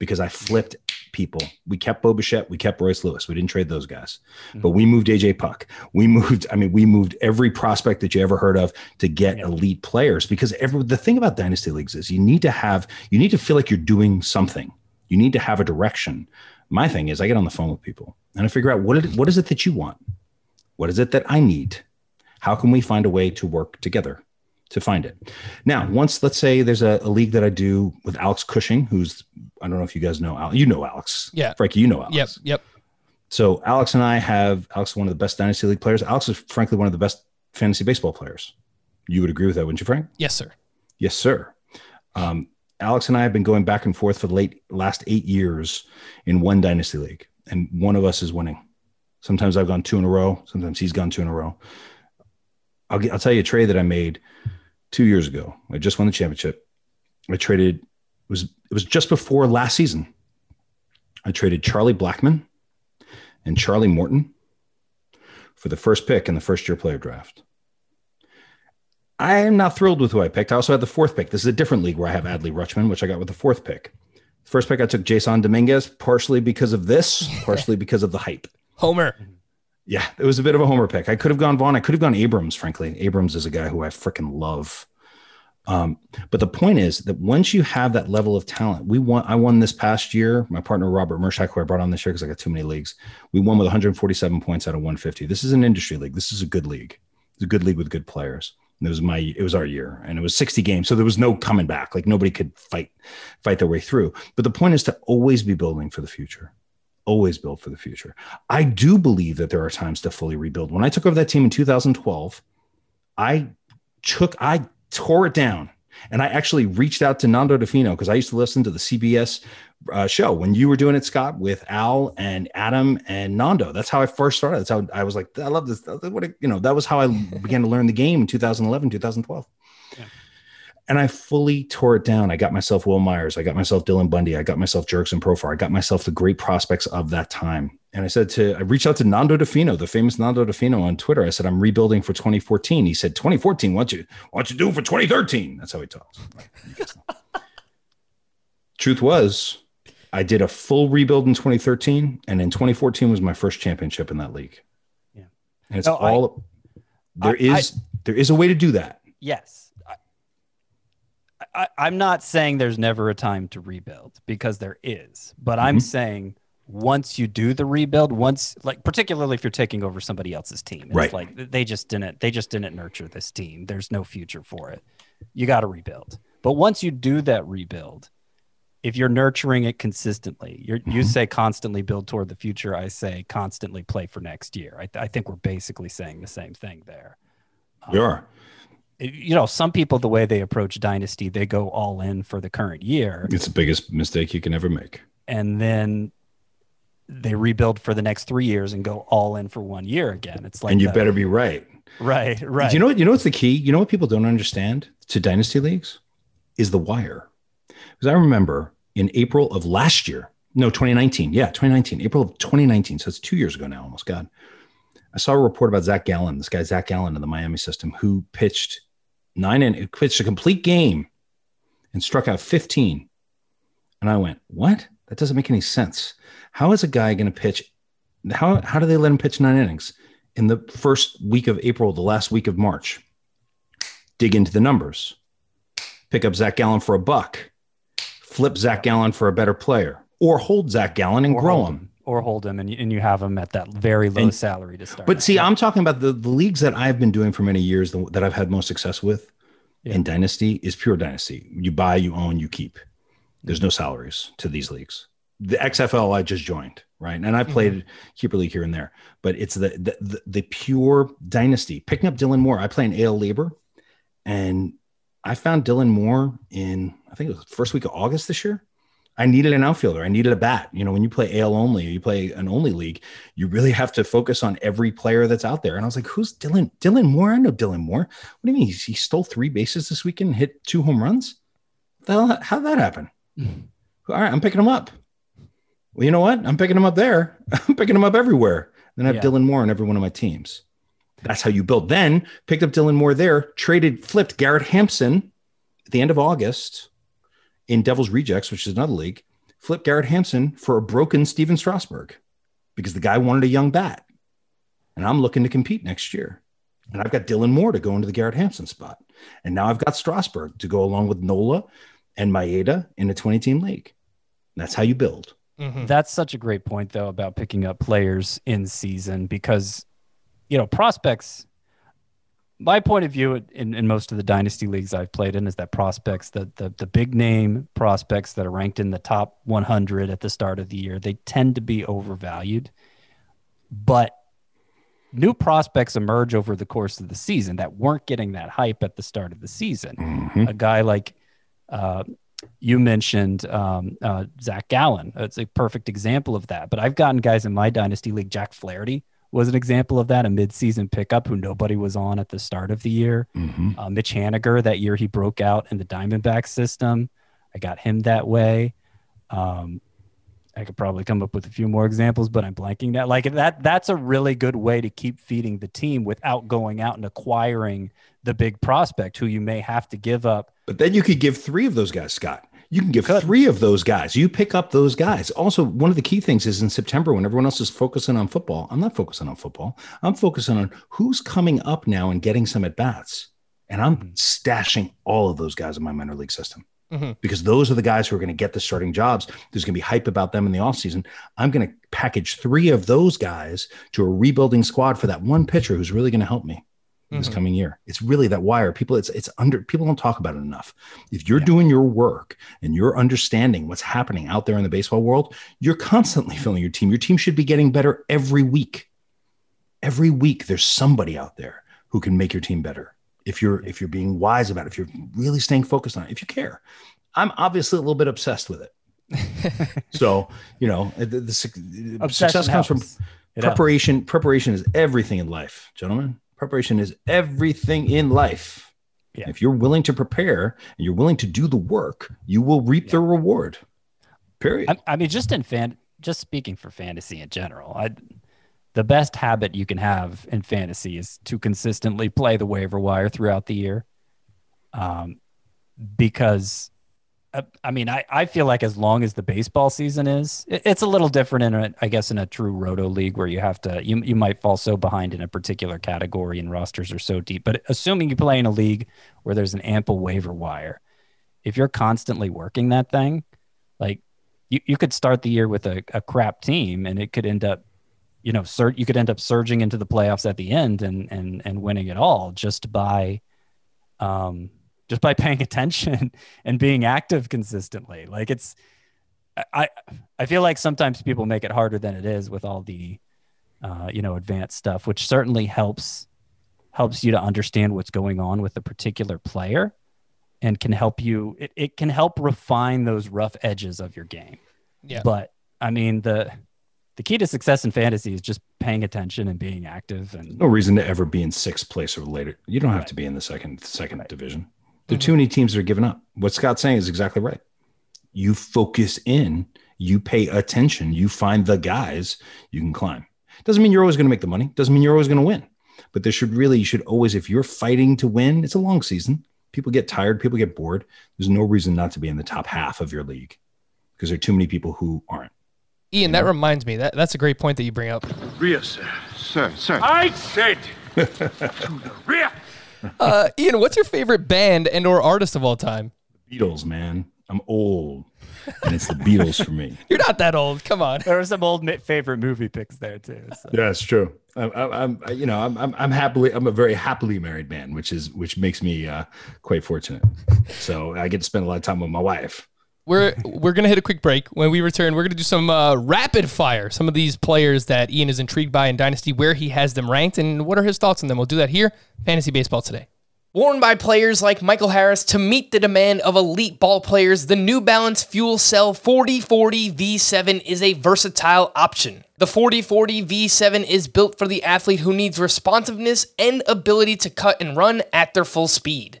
because I flipped people. We kept Bo Bichette, we kept Royce Lewis. We didn't trade those guys, Mm-hmm. but we moved AJ Puk. We moved, I mean, we moved every prospect that you ever heard of to get Yeah. elite players because every, the thing about dynasty leagues is you need to have, you need to feel like you're doing something. You need to have a direction. My thing is I get on the phone with people and I figure out what, it, what is it that you want? What is it that I need? How can we find a way to work together to find it? Now, once let's say there's a, a league that I do with Alex Cushing, who's I don't know if you guys know Alex. You know Alex. Yeah. Frankie, you know Alex. Yep. Yep. So Alex and I have Alex is one of the best dynasty league players. Alex is frankly one of the best fantasy baseball players. You would agree with that, wouldn't you, Frank? Yes, sir. Yes, sir. Um, Alex and I have been going back and forth for the late last eight years in one dynasty league, and one of us is winning. Sometimes I've gone two in a row. Sometimes he's gone two in a row. I'll, I'll tell you a trade that I made two years ago. I just won the championship. I traded it was it was just before last season. I traded Charlie Blackmon and Charlie Morton for the first pick in the first year player draft. I am not thrilled with who I picked. I also had the fourth pick. This is a different league where I have Adley Rutschman, which I got with the fourth pick. First pick, I took Jasson Dominguez, partially because of this, partially because of the hype. Homer. Yeah, it was a bit of a homer pick. I could have gone Vaughn. I could have gone Abrams, frankly. Abrams is a guy who I freaking love. Um, but the point is that once you have that level of talent, we won. I won this past year. My partner Robert Mershak, who I brought on this year because I got too many leagues, we won with 147 points out of 150. This is an industry league. This is a good league. It's a good league with good players. It was my, it was our year, and it was 60 games, so there was no coming back. Like nobody could fight, fight their way through. But the point is to always be building for the future always build for the future. I do believe that there are times to fully rebuild. When I took over that team in 2012, I took, I tore it down. And I actually reached out to Nando Di Fino because I used to listen to the CBS uh, show when you were doing it, Scott, with Al and Adam and Nando. That's how I first started. That's how I was like, I love this. What a- you know, that was how I began to learn the game in 2011, 2012 and I fully tore it down. I got myself Wil Myers, I got myself Dylan Bundy, I got myself Jurickson Profar, I got myself the great prospects of that time. And I said to, I reached out to Nando Di Fino, the famous Nando Di Fino on Twitter. I said, I'm rebuilding for 2014. He said, 2014, what you, what you do for 2013? That's how he talks. Truth was, I did a full rebuild in 2013, and in 2014 was my first championship in that league. Yeah. and it's No, I- all there I- is there is a way to do that. Yes. I, I'm not saying there's never a time to rebuild because there is, but I'm Mhm. saying once you do the rebuild, once like particularly if you're taking over somebody else's team, it's Right. like they just didn't they just didn't nurture this team. There's no future for it. You got to rebuild. But once you do that rebuild, if you're nurturing it consistently, you're, you Mhm. say constantly build toward the future. I say constantly play for next year. I, I think we're basically saying the same thing there We are. You know, some people the way they approach dynasty, they go all in for the current year, It's the biggest mistake you can ever make. and then they rebuild for the next three years and go all in for one year again. It's like and you that- better be right. right, right. You know what? You know what's the key? You know what people don't understand to dynasty leagues is the wire. Because I remember in April of last year, no, 2019. Yeah, 2019, April of 2019. So it's two years ago now, almost. God. I saw a report about Zach Gallen, this guy Zach Gallen in the Miami system, who pitched nine and pitched a complete game and struck out 15. And I went, what? That doesn't make any sense. How is a guy going to pitch? How how do they let him pitch nine innings in the first week of April, the last week of March? Dig into the numbers. Pick up Zach Gallen for a buck. Flip Zach Gallen for a better player, or hold Zach Gallen and Or grow him. Or hold him, and you, and you have him at that very low And- salary to start. But at. see, I'm talking about the, the leagues that I've been doing for many years the, that I've had most success with Yeah. in Dynasty is pure Dynasty. You buy, you own, you keep. There's no mm-hmm. salaries to these leagues. The XFL I just joined, right? And I mm-hmm. played keeper league here and there, but it's the the, the the pure Dynasty. Picking up Dylan Moore, I play in AL LABR, and I found Dylan Moore in I think it was the first week of August this year. I needed an outfielder. I needed a bat. You know, when you play AL only, you play an only league, you really have to focus on every player that's out there. And I was like, who's Dylan? Dylan Moore? I know Dylan Moore. What do you mean? He, he stole three bases this weekend, and hit two home runs? How'd that happen? All right, I'm picking him up. Well, you know what? I'm picking him up there. I'm picking him up everywhere. Then I have Yeah. Dylan Moore on every one of my teams. That's how you build. Then picked up Dylan Moore there, traded, flipped Garrett Hampson at the end of August in Devil's Rejects, which is another league, flip Garrett Hampson for a broken Stephen Strasburg because the guy wanted a young bat. And I'm looking to compete next year. And I've got Dylan Moore to go into the Garrett Hampson spot. And now I've got Strasburg to go along with Nola and Maeda in a 20 team league. That's how you build. Mm-hmm. That's such a great point, though, about picking up players in season because, you know, prospects. My point of view in, in most of the dynasty leagues I've played in is that prospects, the, the the big name prospects that are ranked in the top 100 at the start of the year, they tend to be overvalued. But new prospects emerge over the course of the season that weren't getting that hype at the start of the season. A guy like uh, you mentioned um, uh, Zach Gallen. It's a perfect example of that. But I've gotten guys in my dynasty league. Jack Flaherty was an example of that, a midseason pickup who nobody was on at the start of the year. Uh, Mitch Haniger, that year he broke out in the Diamondback system. I got him that way. Um, I could probably come up with a few more examples, but I'm blanking now. Like that, that's a really good way to keep feeding the team without going out and acquiring the big prospect who you may have to give up. But then you could give three of those guys, Scott. You can give three of those guys. You pick up those guys. Also, one of the key things is in September when everyone else is focusing on football. I'm not focusing on football. I'm focusing on who's coming up now and getting some at bats. And I'm mm-hmm. stashing all of those guys in my minor league system mm-hmm. because those are the guys who are going to get the starting jobs. There's going to be hype about them in the offseason. I'm going to package three of those guys to a rebuilding squad for that one pitcher who's really going to help me this mm-hmm. coming year. It's really that wire. People, it's it's under people don't talk about it enough. If you're doing your work and you're understanding what's happening out there in the baseball world, you're constantly mm-hmm. filling your team. Your team should be getting better every week. Every week there's somebody out there who can make your team better. If you're if you're being wise about it, if you're really staying focused on it, if you care. I'm obviously a little bit obsessed with it. so, you know, uh, the, the, suc- success comes from helps. Helps. preparation. Preparation is everything in life, gentlemen. Preparation is everything in life. Yeah. If you're willing to prepare and you're willing to do the work, you will reap the reward. Period. I, I mean, just in fan, just speaking for fantasy in general, I, the best habit you can have in fantasy is to consistently play the waiver wire throughout the year. Um, because I mean, I, I feel like as long as the baseball season is, it- it's a little different in a, I guess, in a true roto league where you have to, you, you might fall so behind in a particular category and rosters are so deep. But assuming you play in a league where there's an ample waiver wire, if you're constantly working that thing, like you, you could start the year with a, a crap team and it could end up, you know, sur- you could end up surging into the playoffs at the end and, and, and winning it all just by, um, just by paying attention and being active consistently. Like it's, I, I feel like sometimes people make it harder than it is with all the, uh, you know, advanced stuff, which certainly helps, helps you to understand what's going on with a particular player and can help you, it, it can help refine those rough edges of your game. Yeah. But I mean, the, the key to success in fantasy is just paying attention and being active and no reason to ever be in sixth place or later. You don't have to be in the second second division. There are too many teams that are giving up. What Scott's saying is exactly right. You focus in, you pay attention, you find the guys you can climb. Doesn't mean you're always going to make the money. Doesn't mean you're always going to win. But there should really, you should always, if you're fighting to win, it's a long season. People get tired, people get bored. There's no reason not to be in the top half of your league because there are too many people who aren't. Ian, that reminds me. That that's a great point that you bring up. Rear, sir. Sir, sir. I said to the rear. Uh, Ian, what's your favorite band and or artist of all time? Beatles, man. I'm old, and it's the Beatles for me. You're not that old. Come on. there were some old favorite movie picks there too. So. Yeah, it's true. I'm, I'm, I'm you know, I'm, I'm, I'm happily, I'm a very happily married man, which is, which makes me uh, quite fortunate. So I get to spend a lot of time with my wife. We're we're gonna hit a quick break. When we return, we're gonna do some uh, rapid fire. Some of these players that Ian is intrigued by in Dynasty, where he has them ranked, and what are his thoughts on them. We'll do that here, Fantasy Baseball today. Worn by players like Michael Harris to meet the demand of elite ball players, the New Balance Fuel Cell 4040 V7 is a versatile option. The 4040 V7 is built for the athlete who needs responsiveness and ability to cut and run at their full speed.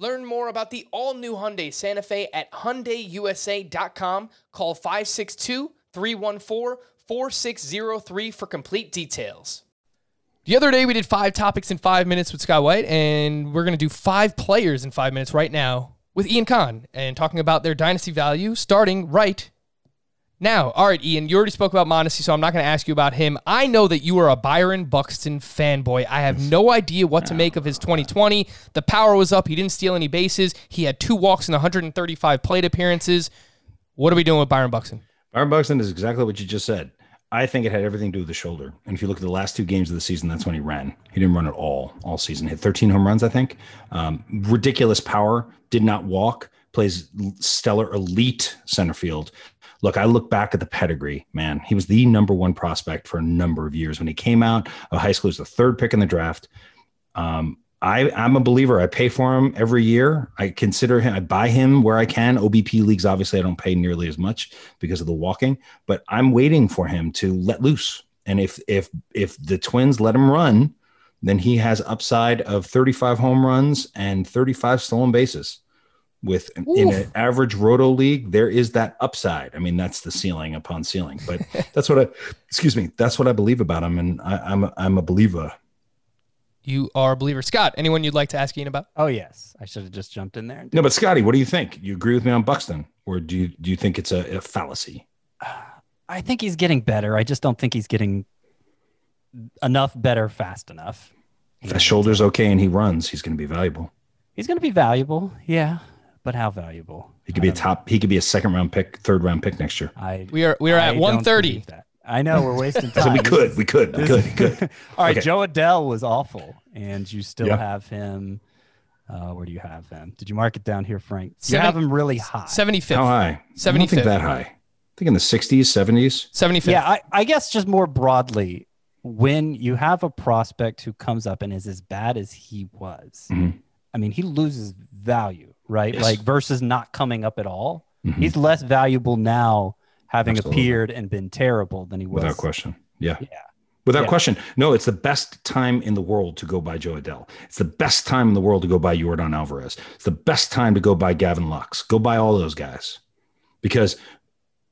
Learn more about the all-new Hyundai Santa Fe at hyundaiusa.com. Call 562-314-4603 for complete details. The other day we did five topics in five minutes with Sky White, and we're going to do five players in five minutes right now with Ian Kahn and talking about their dynasty value starting right now. All right, Ian, you already spoke about Mondesi, so I'm not going to ask you about him. I know that you are a Byron Buxton fanboy. I have no idea what to make of his 2020. The power was up. He didn't steal any bases. He had two walks in 135 plate appearances. What are we doing with Byron Buxton? Byron Buxton is exactly what you just said. I think it had everything to do with the shoulder. And if you look at the last two games of the season, that's when he ran. He didn't run at all all season. Hit 13 home runs, I think. Um, ridiculous power. Did not walk. Plays stellar elite center field. Look, I look back at the pedigree, man. He was the number one prospect for a number of years. When he came out of high school, he was the third pick in the draft. Um, I, I'm a believer. I pay for him every year. I consider him, I buy him where I can. OBP leagues, obviously, I don't pay nearly as much because of the walking, but I'm waiting for him to let loose. And if if if the Twins let him run, then he has upside of 35 home runs and 35 stolen bases. With in an average roto league, there is that upside. I mean, that's the ceiling upon ceiling. But that's what I, excuse me, that's what I believe about him, and I, I'm a, I'm a believer. You are a believer. Scott, anyone you'd like to ask Ian about? Oh yes, I should have just jumped in there. No, but Scotty, what do you think? You agree with me on Buxton, or do you do you think it's a, a fallacy? Uh, I think he's getting better. I just don't think he's getting enough better fast enough. If the shoulder's okay and he runs, he's going to be valuable. He's going to be valuable, yeah, but how valuable? He could be a top. He could be a second round pick, third round pick next year. I We are we are I at don't 130. I know we're wasting time. So we could, we could, we could, we could. All right, Okay. Jo Adell was awful, and you still Yeah. have him. Uh, where do you have him? Did you mark it down here, Frank? You Seven- have him really high. 75th. How high? 75th. that high. I think in the 60s, 70s. 75th. Yeah, I, I guess just more broadly, when you have a prospect who comes up and is as bad as he was, Mhm. I mean, he loses value, right? Yes. Like versus not coming up at all. Mhm. He's less valuable now having Absolutely. appeared and been terrible than he was. Without question. Yeah. Yeah. Without Yeah. question. No, it's the best time in the world to go by Jo Adell. It's the best time in the world to go by Yordan Alvarez. It's the best time to go by Gavin Lux. Go by all those guys because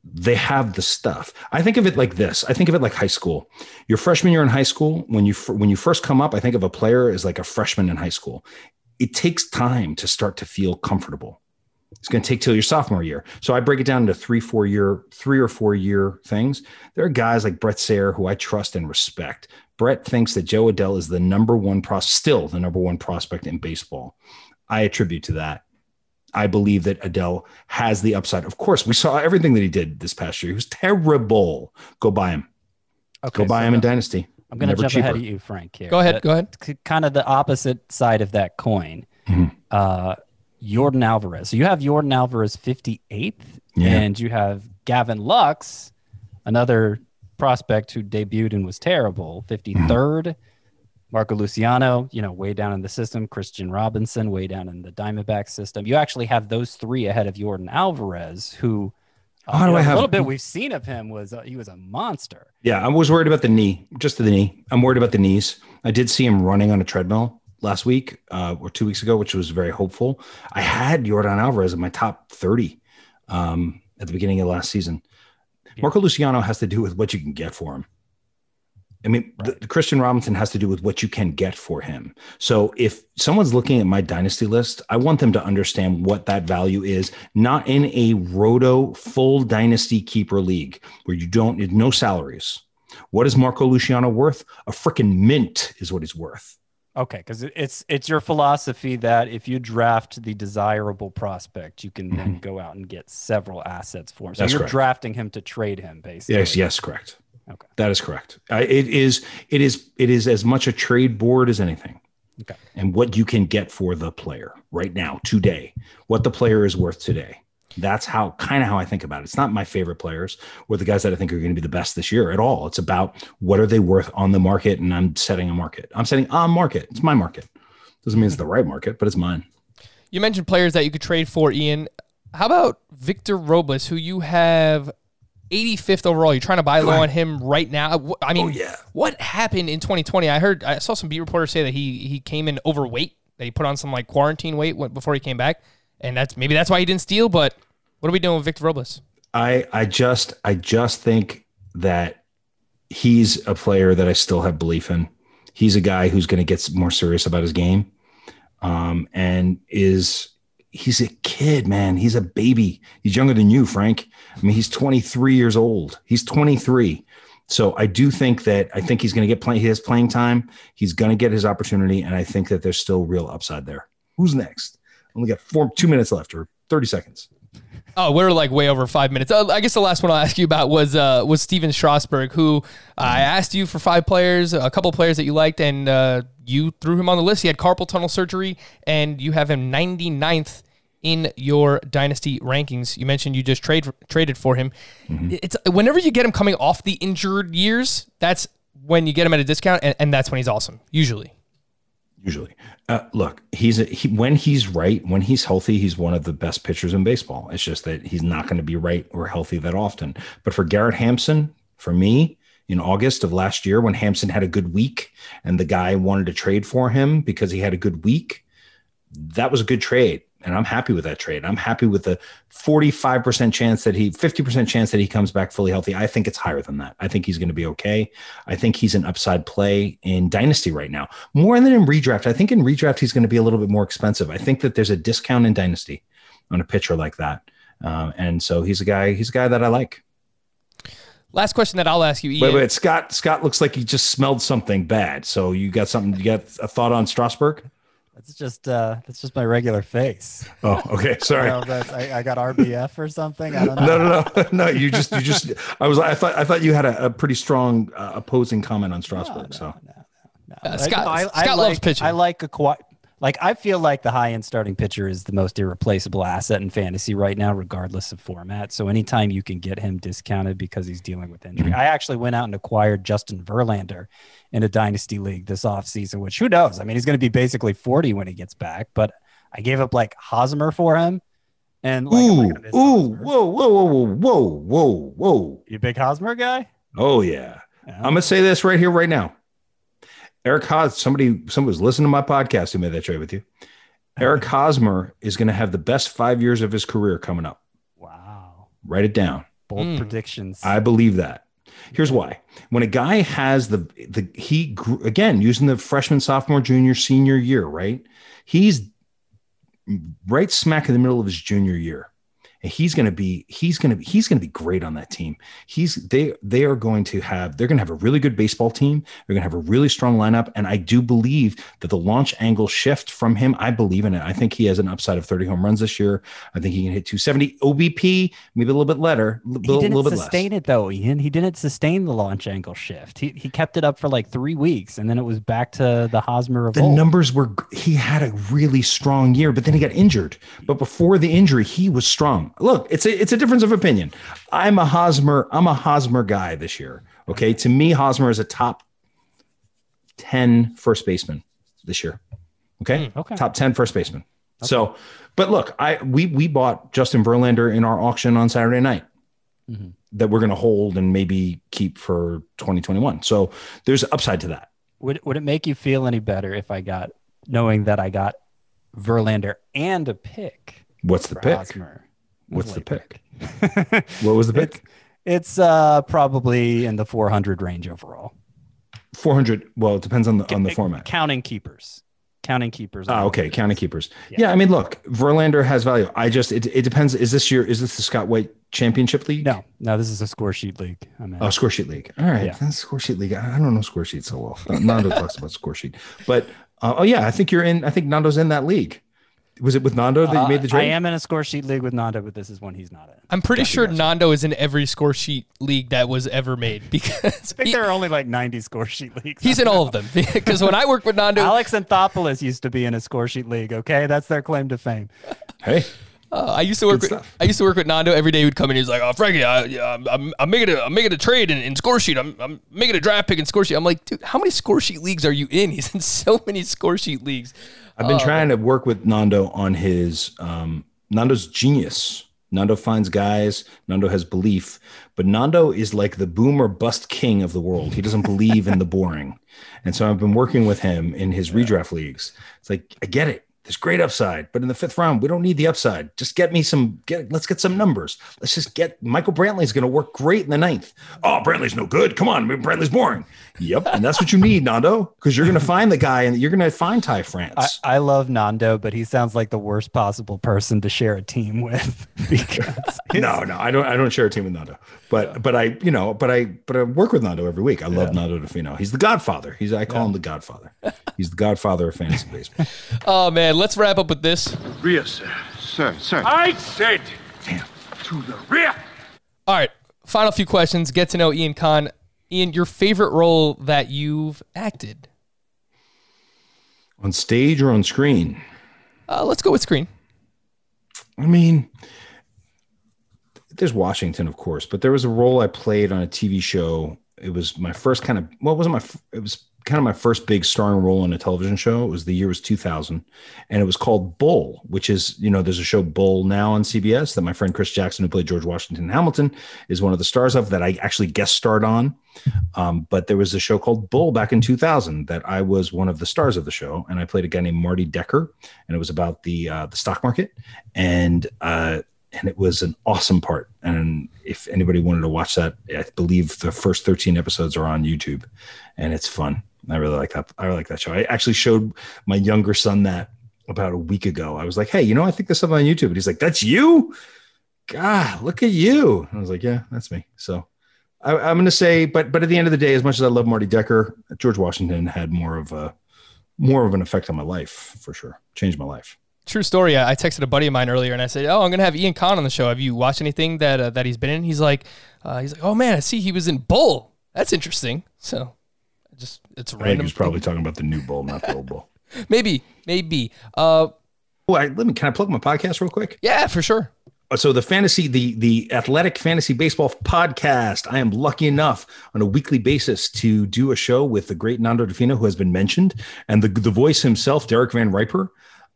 they have the stuff. I think of it like this. I think of it like high school. Your freshman year in high school, when you when you first come up, I think of a player as like a freshman in high school. It takes time to start to feel comfortable. It's going to take till your sophomore year. So I break it down into three, four year, three or four year things. There are guys like Bret Sayre who I trust and respect. Bret thinks that Jo Adell is the number one pros, still the number one prospect in baseball. I attribute to that. I believe that Adell has the upside. Of course, we saw everything that he did this past year. He was terrible. Go buy him. Okay, Go buy so him in Dynasty. I'm going to jump cheaper. ahead of you, Frank. Here. Go ahead. Uh, Go ahead. k- kind of the opposite side of that coin. Mhm. Uh, Yordan Alvarez. So you have Yordan Alvarez 58th, Yeah. and you have Gavin Lux, another prospect who debuted and was terrible, 53rd. Marco Luciano, you know, way down in the system. Kristian Robinson, way down in the Diamondback system. You actually have those three ahead of Jordan Alvarez, who How do know, I a have- a little bit we've seen of him was uh, he was a monster. Yeah, I was worried about the knee, just the knee. I'm worried about the knees. I did see him running on a treadmill last week uh, or two weeks ago, which was very hopeful. I had Yordan Alvarez in my top 30 um, at the beginning of last season. Marco Luciano has to do with what you can get for him. I mean, the, the Kristian Robinson has to do with what you can get for him. So if someone's looking at my dynasty list, I want them to understand what that value is, not in a roto full dynasty keeper league where you don't need no salaries. What is Marco Luciano worth? A freaking mint is what he's worth. Okay, because it's it's your philosophy that if you draft the desirable prospect, you can then mm-hmm. go out and get several assets for him. So That's you're correct. drafting him to trade him, basically. Yes, yes, correct. Okay. That is correct. I, it is. It is. It is as much a trade board as anything. Okay. And what you can get for the player right now, today, what the player is worth today. That's how kind of how I think about it. It's not my favorite players or the guys that I think are going to be the best this year at all. It's about what are they worth on the market, and I'm setting a market. I'm setting a market. It's my market. Doesn't mean it's the right market, but it's mine. You mentioned players that you could trade for, Ian. How about Victor Robles, who you have 85th overall? You're trying to buy low on him right now. I mean, yeah. what happened in 2020? I heard, I saw some beat reporters say that he he came in overweight, that he put on some like quarantine weight before he came back, and that's maybe that's why he didn't steal. But what are we doing with Victor Robles? I I just I just think that he's a player that I still have belief in. He's a guy who's going to get more serious about his game, um, and is he's a kid, man. He's a baby. He's younger than you, Frank. I mean, he's 23 years old. He's 23. So I do think that I think he's going to get playing. He has playing time. He's going to get his opportunity, and I think that there's still real upside there. Who's next? Only got four, two minutes left, or 30 seconds. Oh, we're like way over five minutes. Uh, I guess the last one I'll ask you about was uh, was Stephen Strasburg, who I asked you for five players, a couple players that you liked, and uh, you threw him on the list. He had carpal tunnel surgery, and you have him 99th in your dynasty rankings. You mentioned you just trade traded for him. It's whenever you get him coming off the injured years, that's when you get him at a discount, and, and that's when he's awesome. Usually, Usually, uh, look, he's a, he, when he's right, when he's healthy, he's one of the best pitchers in baseball. It's just that he's not going to be right or healthy that often. But for Garrett Hampson, for me, in August of last year, when Hampson had a good week and the guy wanted to trade for him because he had a good week, that was a good trade. And I'm happy with that trade. I'm happy with the 45% chance that he, 50% chance that he comes back fully healthy. I think it's higher than that. I think he's going to be okay. I think he's an upside play in Dynasty right now, more than in redraft. I think in redraft, he's going to be a little bit more expensive. I think that there's a discount in Dynasty on a pitcher like that. Um, and so he's a guy, he's a guy that I like. Last question that I'll ask you, Ian. Wait, wait, Scott, Scott looks like he just smelled something bad. So you got something, you got a thought on Strasburg? That's just uh that's just my regular face. Oh, okay. Sorry. don't know that's- I, I got RBF or something. I don't know. No, no, no, no. You just, you just. I was, I thought, I thought you had a, a pretty strong uh, opposing comment on Strasburg. so Uh, Scott- I, I Scott loves like, pitching. I like a qui- like I feel like the high end starting pitcher is the most irreplaceable asset in fantasy right now, regardless of format. So anytime you can get him discounted because he's dealing with injury, mm-hmm. I actually went out and acquired Justin Verlander in a dynasty league this offseason, which who knows? I mean, he's going to be basically 40 when he gets back, but I gave up like Hosmer for him. And like, ooh, ooh, Hosmer. whoa, whoa, whoa, whoa, whoa, whoa, whoa. You big Hosmer guy? Oh yeah. Oh. Yeah. I'm gonna say this right here, right now. Eric Hos, somebody, somebody was listening to my podcast who made that trade with you. Eric Hosmer is going to have the best five years of his career coming up. Wow. Write it down. Bold Mm. predictions. I believe that. Here's why. When a guy has the the he grew, again using the freshman, sophomore, junior, senior year, right? He's right smack in the middle of his junior year. And he's going to be he's going to be he's going to be great on that team. He's they they are going to have they're going to have a really good baseball team. They're going to have a really strong lineup and I do believe that the launch angle shift from him, I believe in it. I think he has an upside of 30 home runs this year. I think he can hit 270 OBP, maybe a little bit letter, a he didn't little bit less. sustain it though, Ian. He didn't sustain the launch angle shift. He he kept it up for like three weeks, and then it was back to the Hosmer of the numbers were he had a really strong year but then he got injured but before the injury he was strong look it's a it's a difference of opinion. I'm a hosmer i'm a hosmer guy this year okay? To me hosmer is a top 10 first baseman this year okay? Okay. top 10 first baseman. So but look i we we bought justin verlander in our auction on saturday night Mhm. that we're going to hold and maybe keep for 2021 so there's upside to that. Would would it make you feel any better if I got knowing that I got Verlander and a pick what's the pick? Hosmer? What's the Late pick? What was the pick? It's uh probably in the 400 range overall. 400. Well, it depends on the on the format. Counting keepers. Counting keepers. Ah, okay. Counting keepers. Yeah. Yeah. I mean, look, Verlander has value. I just it, it depends. Is this your is this the Scott White Championship League? No, no, this is a score sheet league. I'm in. Oh, score sheet league. All right, Yeah. that's score sheet league. I I don't know score sheet so well. Nando talks about score sheet, but uh, oh yeah, I think you're in. I think Nando's in that league. Was it with Nando that you made the Uh, I am in a score sheet league with Nando, but this is one he's not in. I'm pretty sure Nando is in every score sheet league that was ever made because I think he- there are only like 90 score sheet leagues. he's in all of them. Because when I worked with Nando, Alex Anthopoulos used to be in a score sheet league. Okay, that's their claim to fame. Hey, Uh, I used to work Good with stuff. I used to work with Nando every day. He'd come in. He's like, "Oh, Frankie, I, yeah, I'm, I'm, I'm making a I'm making a trade in, in score sheet. I'm, I'm making a draft pick in score sheet." I'm like, "Dude, how many score sheet leagues are you in?" He's in so many score sheet leagues. I've been trying to work with Nando on his um, Nando's genius. Nando finds guys. Nando has belief, but Nando is like the boom or bust king of the world. He doesn't believe in the boring, and so I've been working with him in his redraft leagues. It's like I get it. There's great upside, but in the fifth round, we don't need the upside. Just get me some. Get let's get some numbers. Let's just get Michael Brantley's going to work great in the ninth. Oh, Brantley's no good. Come on, Brantley's boring. Yep, and that's what you need, Nando, because you're going to find the guy and you're going to find Ty France. I, I love Nando, but he sounds like the worst possible person to share a team with because no, no, I don't. I don't share a team with Nando, but but I, you know, but I but I work with Nando every week. I love Nando Di Fino. He's the Godfather. He's I call him the Godfather. He's the Godfather of fantasy baseball. Oh man, let's wrap up with this. Rear, sir. Sir, sir. I said, damn, to the rear. All right, final few questions. Get to know Ian Kahn. Ian, your favorite role that you've acted? on stage or on screen. Uh, let's go with screen. I mean, there's Washington, of course, but there was a role I played on a TV show. It was my first kind of well, it wasn't my it was kind of my first big starring role in a television show. It was the year was 2000, and it was called Bull, which is you know there's a show Bull now on CBS that my friend Chris Jackson, who played George Washington Hamilton, is one of the stars of that I actually guest starred on. Um, but there was a show called Bull back in 2000 that I was one of the stars of the show, and I played a guy named Marty Decker, and it was about the uh, the stock market, and uh, and it was an awesome part. And if anybody wanted to watch that, I believe the first 13 episodes are on YouTube, and it's fun. I really like that. I really like that show. I actually showed my younger son that about a week ago. I was like, "Hey, you know, I think there's something on YouTube," and he's like, "That's you." God, look at you. I was like, yeah, that's me. So I, I'm going to say, but but at the end of the day, as much as I love Marty Decker, George Washington had more of a more of an effect on my life for sure. Changed my life. True story. I texted a buddy of mine earlier and I said, "Oh, I'm gonna have Ian Kahn on the show. Have you watched anything that uh, that he's been in?" He's like, uh, "He's like, oh man, I see he was in Bull. That's interesting." So, just it's I random. was probably talking about the new bull, not the old bull. maybe, maybe. Uh, Oh, I, let me. Can I plug my podcast real quick? yeah, for sure. Uh, so the fantasy the the athletic fantasy baseball podcast i am lucky enough on a weekly basis to do a show with the great nando di fino who has been mentioned and the the voice himself derek vanriper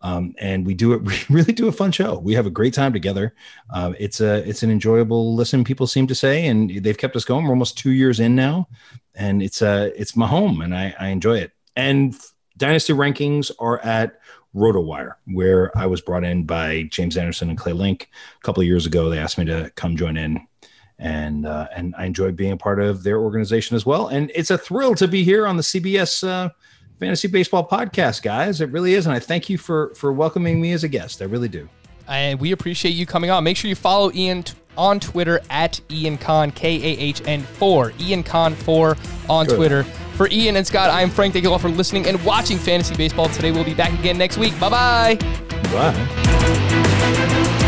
um, and we do it we really do a fun show we have a great time together uh, it's a it's an enjoyable listen people seem to say and they've kept us going we're almost two years in now and it's uh it's my home and i i enjoy it and dynasty rankings are at RotoWire, where I was brought in by James Anderson and Clay Link a couple of years ago. They asked me to come join in, and uh, and I enjoyed being a part of their organization as well. And it's a thrill to be here on the CBS uh, Fantasy Baseball Podcast, guys. It really is, and I thank you for for welcoming me as a guest. I really do. And we appreciate you coming on. Make sure you follow Ian t- on Twitter at Ian Kahn K A H N four Ian Kahn four on Good. Twitter. For Ian and Scott, I am Frank. Thank you all for listening and watching Fantasy Baseball. Today we'll be back again next week. Bye bye. Bye.